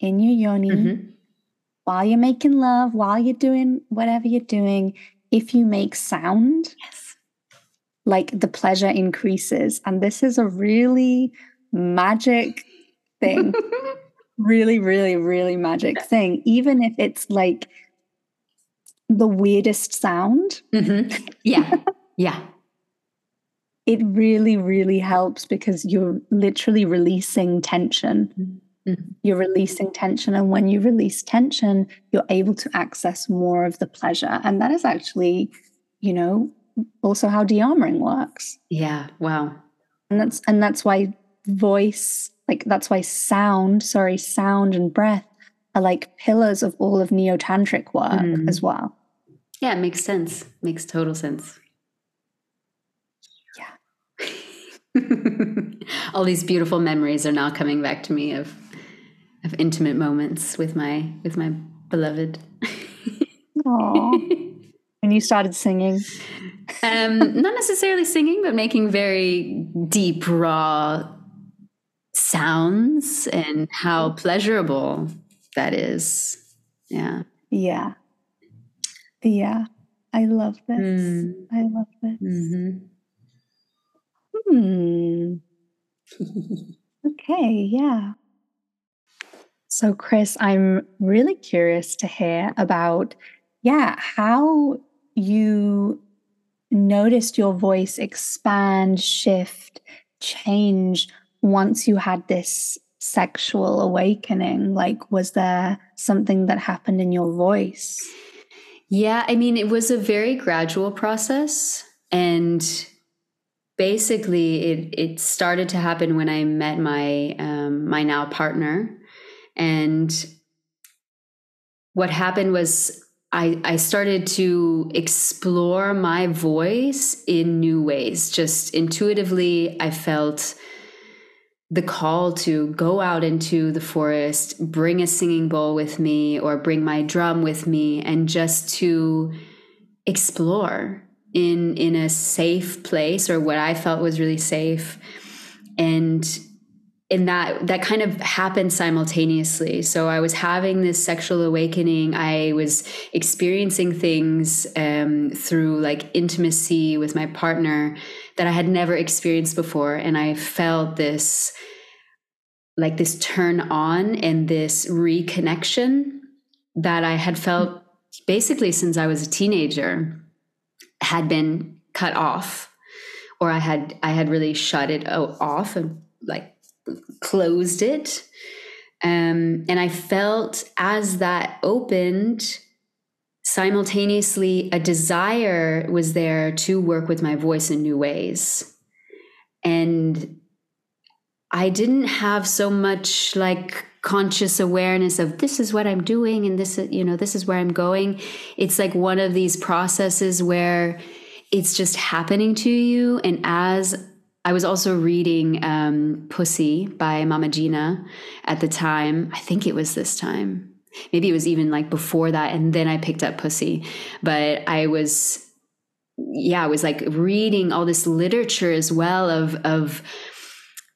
in your yoni Mhm. while you're making love, while you're doing whatever you're doing, if you make sound, Yes. like the pleasure increases. And this is a really magic thing. really, really, really magic thing. Even if it's like the weirdest sound, Mhm. Yeah. Yeah. it really, really helps because you're literally releasing tension. Mhm. You're releasing tension. And when you release tension, you're able to access more of the pleasure. And that is actually, you know, also how de-armoring works. Yeah. Wow. And that's and that's why voice, like that's why sound, sorry, sound and breath are like pillars of all of neo-tantric work Mm. as well. Yeah, it makes sense. Makes total sense. Yeah. All these beautiful memories are now coming back to me of of intimate moments with my with my beloved. Aww. when you started singing. um, not necessarily singing, but making very deep, raw sounds and how pleasurable that is. Yeah. Yeah. Yeah. I love this. Mm. I love this. hmm Hmm. Okay, yeah. So, Chris, I'm really curious to hear about, yeah, how you noticed your voice expand, shift, change once you had this sexual awakening. Like, was there something that happened in your voice? Yeah, I mean, it was a very gradual process. And basically, it, it started to happen when I met my, um, my now partner. And what happened was I, I started to explore my voice in new ways. Just intuitively, I felt the call to go out into the forest, bring a singing bowl with me, or bring my drum with me, and just to explore in in a safe place or what I felt was really safe. And and that that kind of happened simultaneously. So i was having this sexual awakening. I was experiencing things um, through like intimacy with my partner that i had never experienced before. And i felt this like this turn on and this reconnection that i had felt basically since i was a teenager had been cut off or i had i had really shut it off and like closed it. Um, and I felt as that opened, simultaneously, a desire was there to work with my voice in new ways. And I didn't have so much like conscious awareness of this is what I'm doing and this is, you know, this is where I'm going. It's like one of these processes where it's just happening to you. And as I was also reading um, Pussy by Mama Gena at the time. I think it was this time. Maybe it was even like before that. And then I picked up Pussy. But I was, yeah, I was like reading all this literature as well of, of,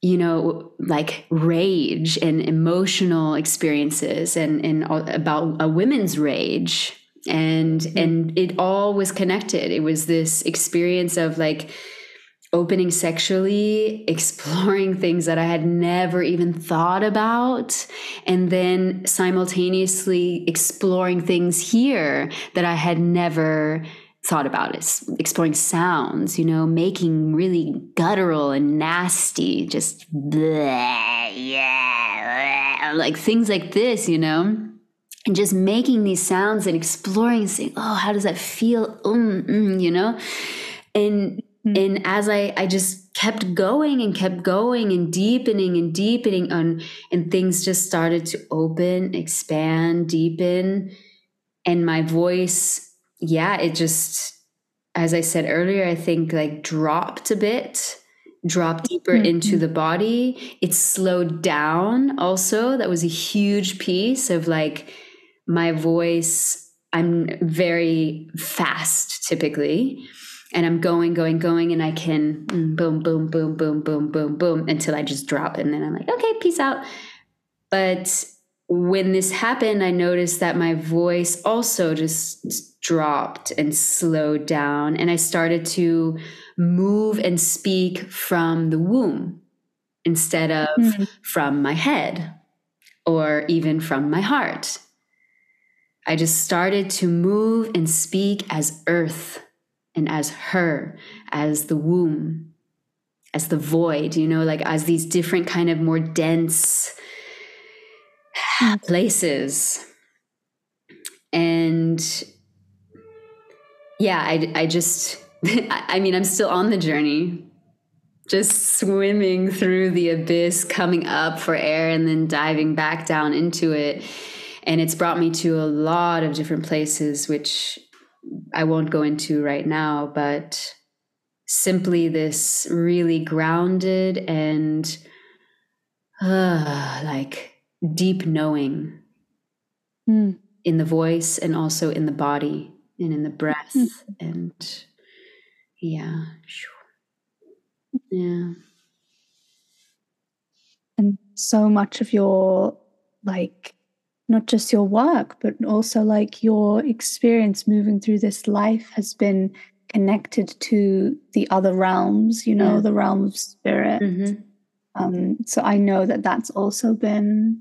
you know, like rage and emotional experiences and, and all- about a women's rage. And, and it all was connected. It was this experience of like, opening sexually, exploring things that I had never even thought about, and then simultaneously exploring things here that I had never thought about. It exploring sounds you know making really guttural and nasty just bleh, yeah, bleh, like things like this you know? And just making these sounds and exploring saying oh how does that feel? Mm, mm, you know? And mm. and as i i just kept going and kept going and deepening and deepening on and things just started to open expand deepen and my voice yeah it just as i said earlier i think like dropped a bit dropped deeper mm-hmm. into the body it slowed down also that was a huge piece of like my voice, I'm very fast typically. And I'm going, going, going, and I can mm, boom, boom, boom, boom, boom, boom, boom until I just drop. And then I'm like, okay, peace out. But when this happened, I noticed that my voice also just dropped and slowed down. And I started to move and speak from the womb instead of mm-hmm. from my head or even from my heart. I just started to move and speak as earth and as her, as the womb, as the void, you know, like as these different kind of more dense places. And yeah, I, I just, I mean, I'm still on the journey, just swimming through the abyss, coming up for air and then diving back down into it and it's brought me to a lot of different places which i won't go into right now but simply this really grounded and uh, like deep knowing mm. in the voice and also in the body and in the breath mm. and yeah yeah and so much of your like not just your work, but also like your experience moving through this life has been connected to the other realms, you know, yeah. the realm of spirit. Mm-hmm. Um, so I know that that's also been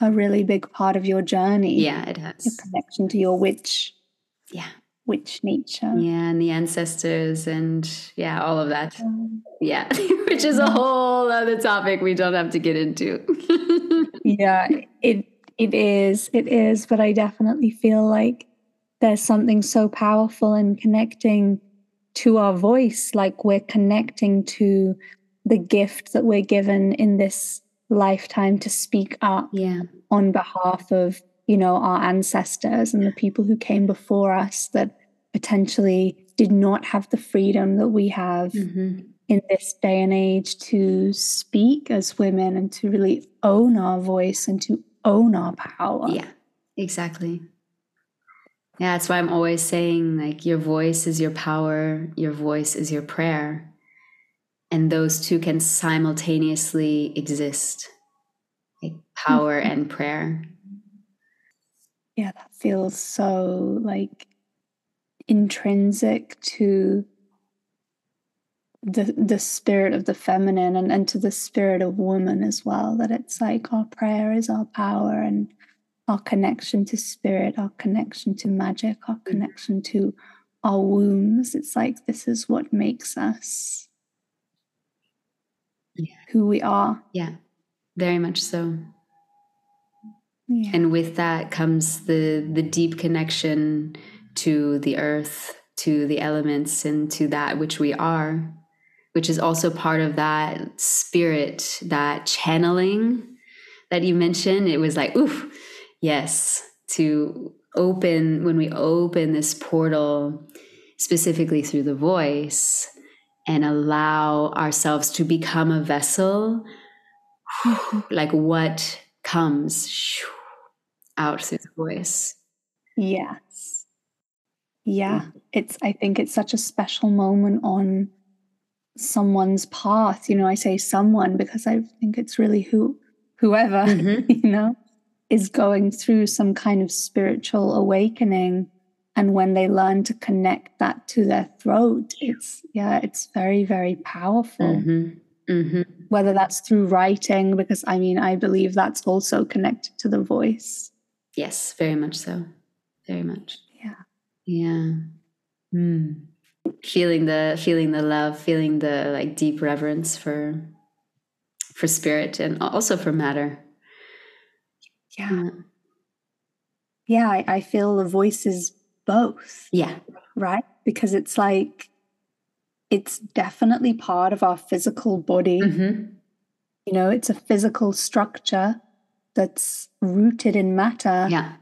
a really big part of your journey. Yeah, it has. Your connection to your witch. Yeah. Witch nature. Yeah, and the ancestors and yeah, all of that. Um, yeah, which is a whole other topic we don't have to get into. yeah, it it is, it is, but I definitely feel like there's something so powerful in connecting to our voice, like we're connecting to the gift that we're given in this lifetime to speak up yeah. on behalf of, you know, our ancestors and the people who came before us that potentially did not have the freedom that we have mm-hmm. in this day and age to speak as women and to really own our voice and to own our power. Yeah, exactly. Yeah, that's why I'm always saying like your voice is your power, your voice is your prayer. And those two can simultaneously exist. Like power mm-hmm. and prayer. Yeah, that feels so like intrinsic to the the spirit of the feminine and, and to the spirit of woman as well that it's like our prayer is our power and our connection to spirit our connection to magic our mm-hmm. connection to our wombs it's like this is what makes us yeah. who we are yeah very much so yeah. and with that comes the the deep connection to the earth to the elements and to that which we are which is also part of that spirit, that channeling that you mentioned. It was like, oof, yes, to open, when we open this portal, specifically through the voice, and allow ourselves to become a vessel, like what comes out through the voice. Yes. Yeah. It's, I think it's such a special moment on someone's path you know i say someone because i think it's really who whoever mm-hmm. you know is going through some kind of spiritual awakening. And when they learn to connect that to their throat it's yeah it's very very powerful. Mm-hmm. Mm-hmm. whether that's through writing because i mean i believe that's also connected to the voice. Yes very much so. Very much. Yeah. Yeah. Mm feeling the feeling the love feeling the like deep reverence for for spirit and also for matter yeah yeah, I, I feel the voice is both, Yeah. right? Because it's like, it's definitely part of our physical body. hmm You know, it's a physical structure that's rooted in matter. Yeah.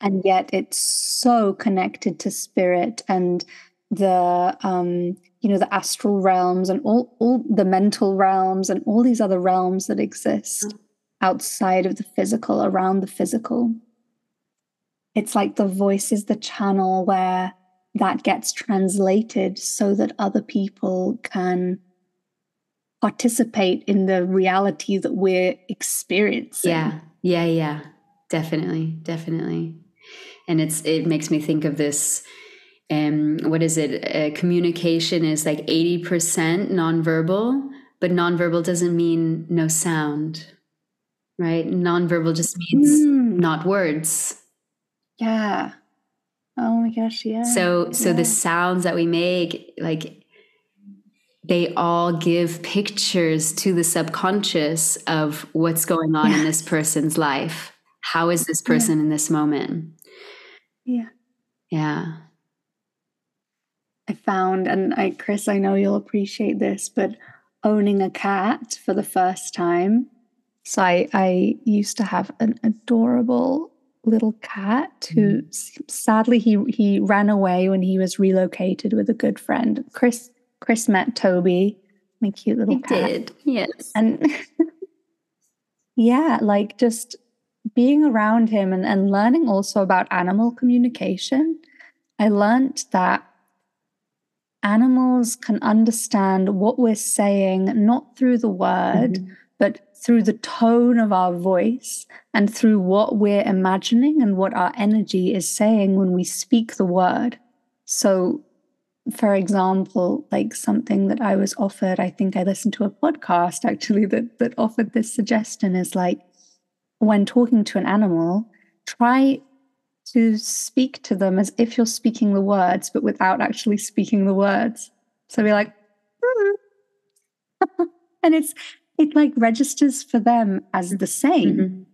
and yet it's so connected to spirit and the um you know the astral realms and all all the mental realms and all these other realms that exist outside of the physical around the physical it's like the voice is the channel where that gets translated so that other people can participate in the reality that we're experiencing Yeah. Yeah. Yeah. Definitely. Definitely. And it's it makes me think of this. Um, what is it? Uh, communication is like eighty percent nonverbal, but nonverbal doesn't mean no sound, right? Nonverbal just means Mm. not words. yeah oh my gosh yeah So so yeah. the sounds that we make, like they all give pictures to the subconscious of what's going on in this person's life. How is this person in this moment? yeah Yeah. I found, and I, Chris, I know you'll appreciate this, but owning a cat for the first time. So I, I used to have an adorable little cat who mm-hmm. s- sadly he he ran away when he was relocated with a good friend. Chris Chris met Toby, my cute little cat. Did yes. And yeah, like just being around him and, and learning also about animal communication, I learned that animals can understand what we're saying, not through the word, Mhm. but through the tone of our voice and through what we're imagining and what our energy is saying when we speak the word. So, for example, like something that I was offered, I think I listened to a podcast actually that, that offered this suggestion is like when talking to an animal, try to speak to them as if you're speaking the words, but without actually speaking the words. So be like, "Mm." and it's it like registers for them as the same, Mhm.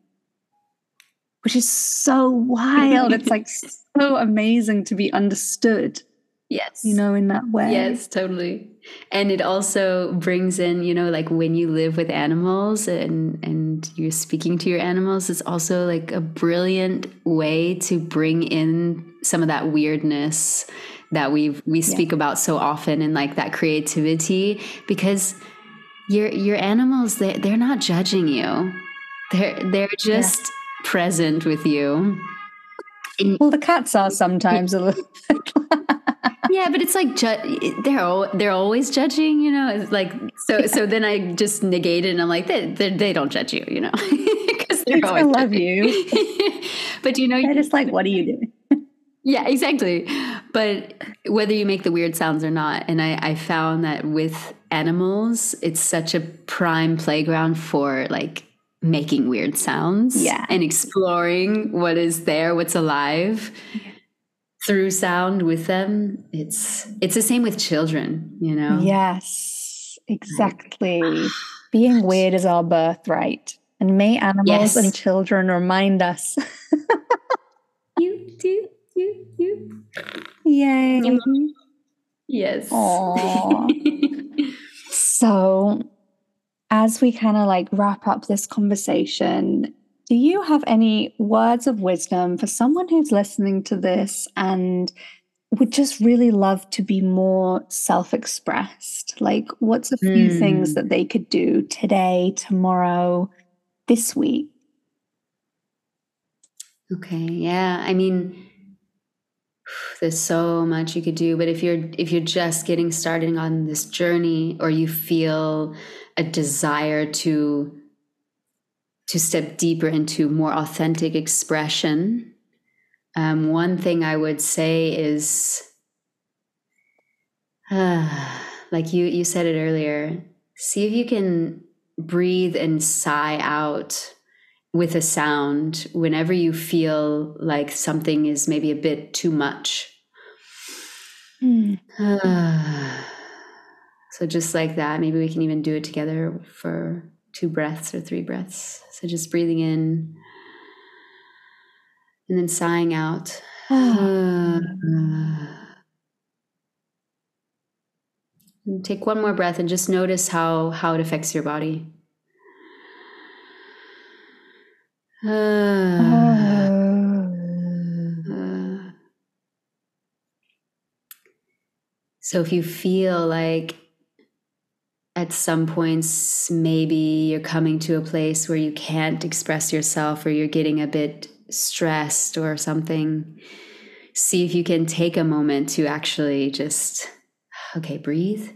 which is so wild. it's like so amazing to be understood, Yes. you know, in that way. Yes, totally. And it also brings in, you know, like when you live with animals and and you're speaking to your animals, it's also like a brilliant way to bring in some of that weirdness that we we speak about so often and like that creativity because your your animals they they're not judging you. They're they're just present with you. Well, the cats are sometimes a little. yeah but it's like ju- they're al- they're always judging you know it's like so so then i just negate it and i'm like they, they, they don't judge you you know because they're I always love judging. you. but you know They're just like, what are you doing? yeah exactly but whether you make the weird sounds or not and i i found that with animals it's such a prime playground for like making weird sounds Yeah. and exploring what is there what's alive through sound with them it's it's the same with children you know Yes, exactly. Being weird is our birthright. And may animals Yes. and children remind us. you do you you Yay. yes. So, as we kind of like wrap up this conversation, do you have any words of wisdom for someone who's listening to this and would just really love to be more self expressed? Like, what's a few things Hmm. that they could do today, tomorrow, this week? Okay, yeah. I mean, there's so much you could do, but if you're if you're just getting started on this journey or you feel a desire to to step deeper into more authentic expression, um, one thing I would say is like you you said it earlier, see if you can breathe and sigh out with a sound whenever you feel like something is maybe a bit too much. Hmm. so just like that, maybe we can even do it together for two breaths or three breaths. So just breathing in and then sighing out. And take one more breath and just notice how how it affects your body. So if you feel like at some points maybe you're coming to a place where you can't express yourself or you're getting a bit stressed or something, see if you can take a moment to actually just, okay, breathe.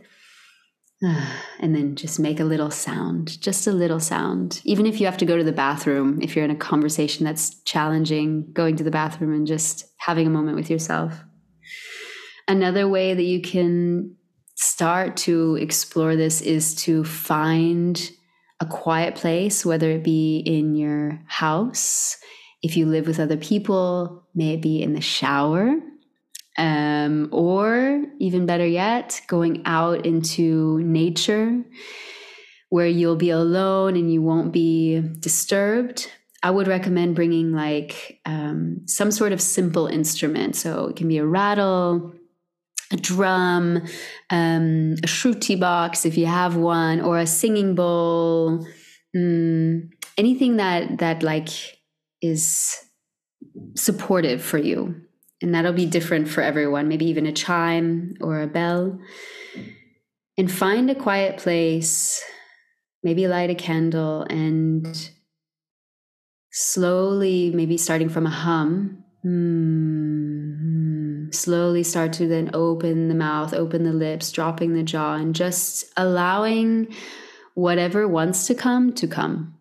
And then just make a little sound, just a little sound. Even if you have to go to the bathroom, if you're in a conversation that's challenging, going to the bathroom and just having a moment with yourself. Another way that you can start to explore this is to find a quiet place, whether it be in your house, if you live with other people, maybe in the shower, um, or even better yet, going out into nature where you'll be alone and you won't be disturbed. I would recommend bringing like um, some sort of simple instrument. So it can be a rattle, a drum, um, a shruti box if you have one, or a singing bowl. Mm, anything that that like is supportive for you and that'll be different for everyone maybe even a chime or a bell and find a quiet place maybe light a candle and slowly maybe starting from a hum mm, slowly start to then open the mouth open the lips dropping the jaw and just allowing whatever wants to come to come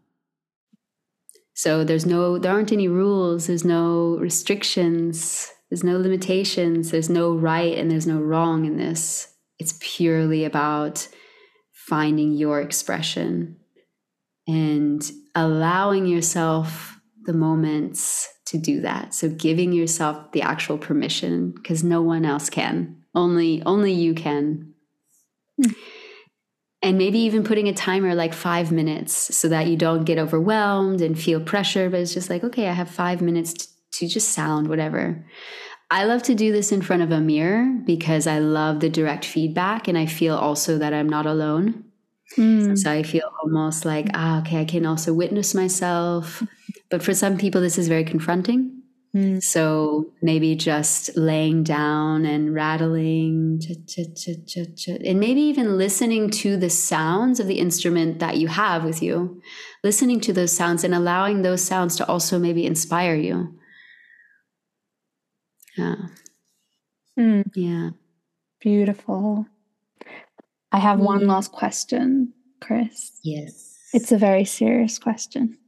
so there's no there aren't any rules there's no restrictions there's no limitations, there's no right and there's no wrong in this. It's purely about finding your expression and allowing yourself the moments to do that. So giving yourself the actual permission because no one else can. Only only you can. Hmm. And maybe even putting a timer like 5 minutes so that you don't get overwhelmed and feel pressure, but it's just like, okay, I have 5 minutes to, to just sound whatever. I love to do this in front of a mirror because I love the direct feedback and I feel also that I'm not alone. Mm. So I feel almost like, ah, okay, I can also witness myself. But for some people, this is very confronting. Mm. So maybe just laying down and rattling, and maybe even listening to the sounds of the instrument that you have with you, listening to those sounds and allowing those sounds to also maybe inspire you. Yeah. Mm. Yeah. Beautiful. I have mm. one last question, Chris. Yes. It's a very serious question.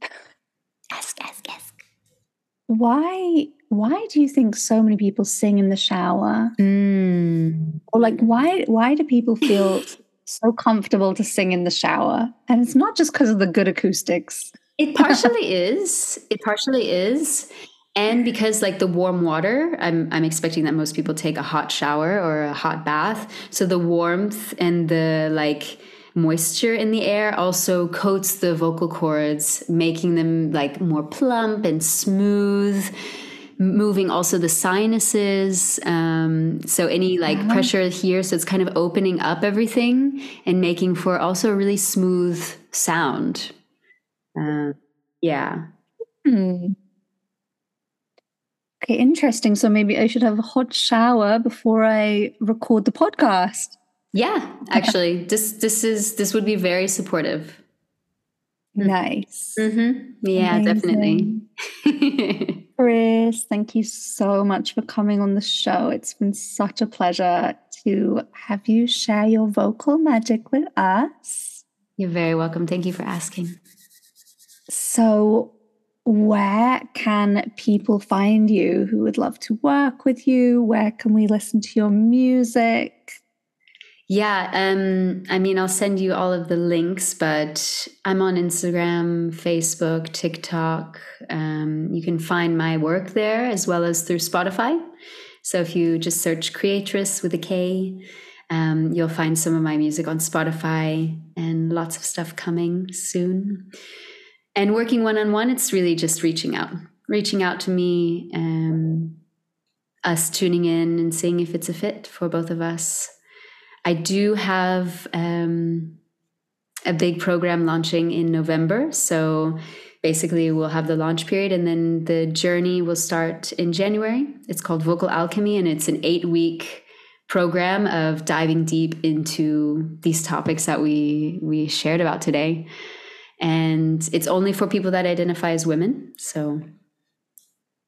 Why why do you think so many people sing in the shower? Mm. Or like why why do people feel so comfortable to sing in the shower? And it's not just because of the good acoustics. It partially is. It partially is and because like the warm water i'm i'm expecting that most people take a hot shower or a hot bath so the warmth and the like moisture in the air also coats the vocal cords making them like more plump and smooth moving also the sinuses um, so any like uh-huh. pressure here so it's kind of opening up everything and making for also a really smooth sound uh, yeah hmm. Okay, interesting. So maybe I should have a hot shower before I record the podcast. Yeah, actually, this this is this would be very supportive. Nice. Mm-hmm. Yeah, Amazing. definitely. Chris, thank you so much for coming on the show. It's been such a pleasure to have you share your vocal magic with us. You're very welcome. Thank you for asking. So, where can people find you who would love to work with you? Where can we listen to your music? Yeah, um, I mean, I'll send you all of the links, but I'm on Instagram, Facebook, TikTok. Um, you can find my work there as well as through Spotify. So if you just search Kreatress with a K, um, you'll find some of my music on Spotify and lots of stuff coming soon. And working one on one, it's really just reaching out. reaching out to me, um, us tuning in and seeing if it's a fit for both of us. I do have um, a big program launching in November. So basically, we'll have the launch period and then the journey will start in January. It's called Vocal Alchemy and it's an eight week program of diving deep into these topics that we we shared about today and it's only for people that identify as women so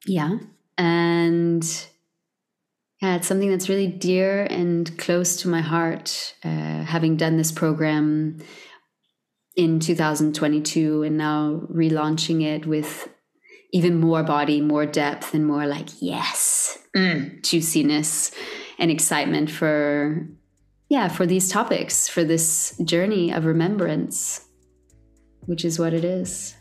yeah and yeah it's something that's really dear and close to my heart uh, having done this program in 2022 and now relaunching it with even more body more depth and more like yes mm, juiciness and excitement for yeah for these topics for this journey of remembrance which is what it is.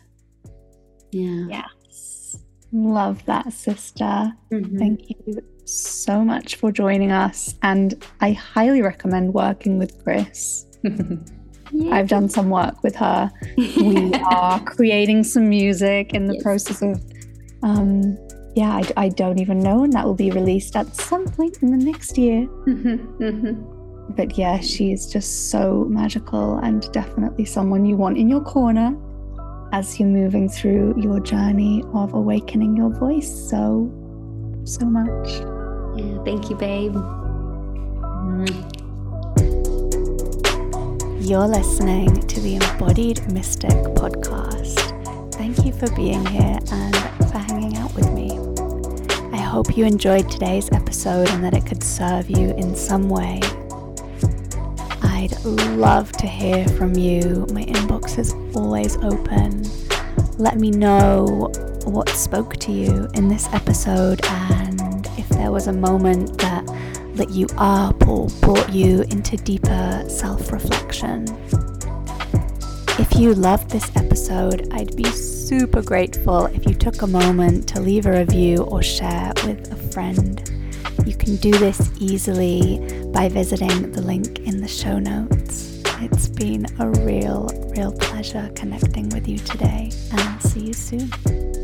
Yeah. Yes. Love that sister. Mm-hmm. thank you so much for joining us and i highly recommend working with chris i've done some work with her we are creating some music in the yes. process of um, yeah, I, I, don't even know, and that will be released at some point in the next year. Mm-hmm, mm-hmm. But yeah, she is just so magical and definitely someone you want in your corner as you're moving through your journey of awakening your voice so, so much. Yeah, thank you, babe. You're listening to the Embodied Mystic podcast. Thank you for being here and for hanging out with me I hope you enjoyed today's episode and that it could serve you in some way. I'd love to hear from you. My inbox is always open. Let me know what spoke to you in this episode and there was a moment that lit you up or brought you into deeper self reflection. If you loved this episode, I'd be super grateful if you took a moment to leave a review or share with a friend. You can do this easily by visiting the link in the show notes. It's been a real, real pleasure connecting with you today, and I'll see you soon.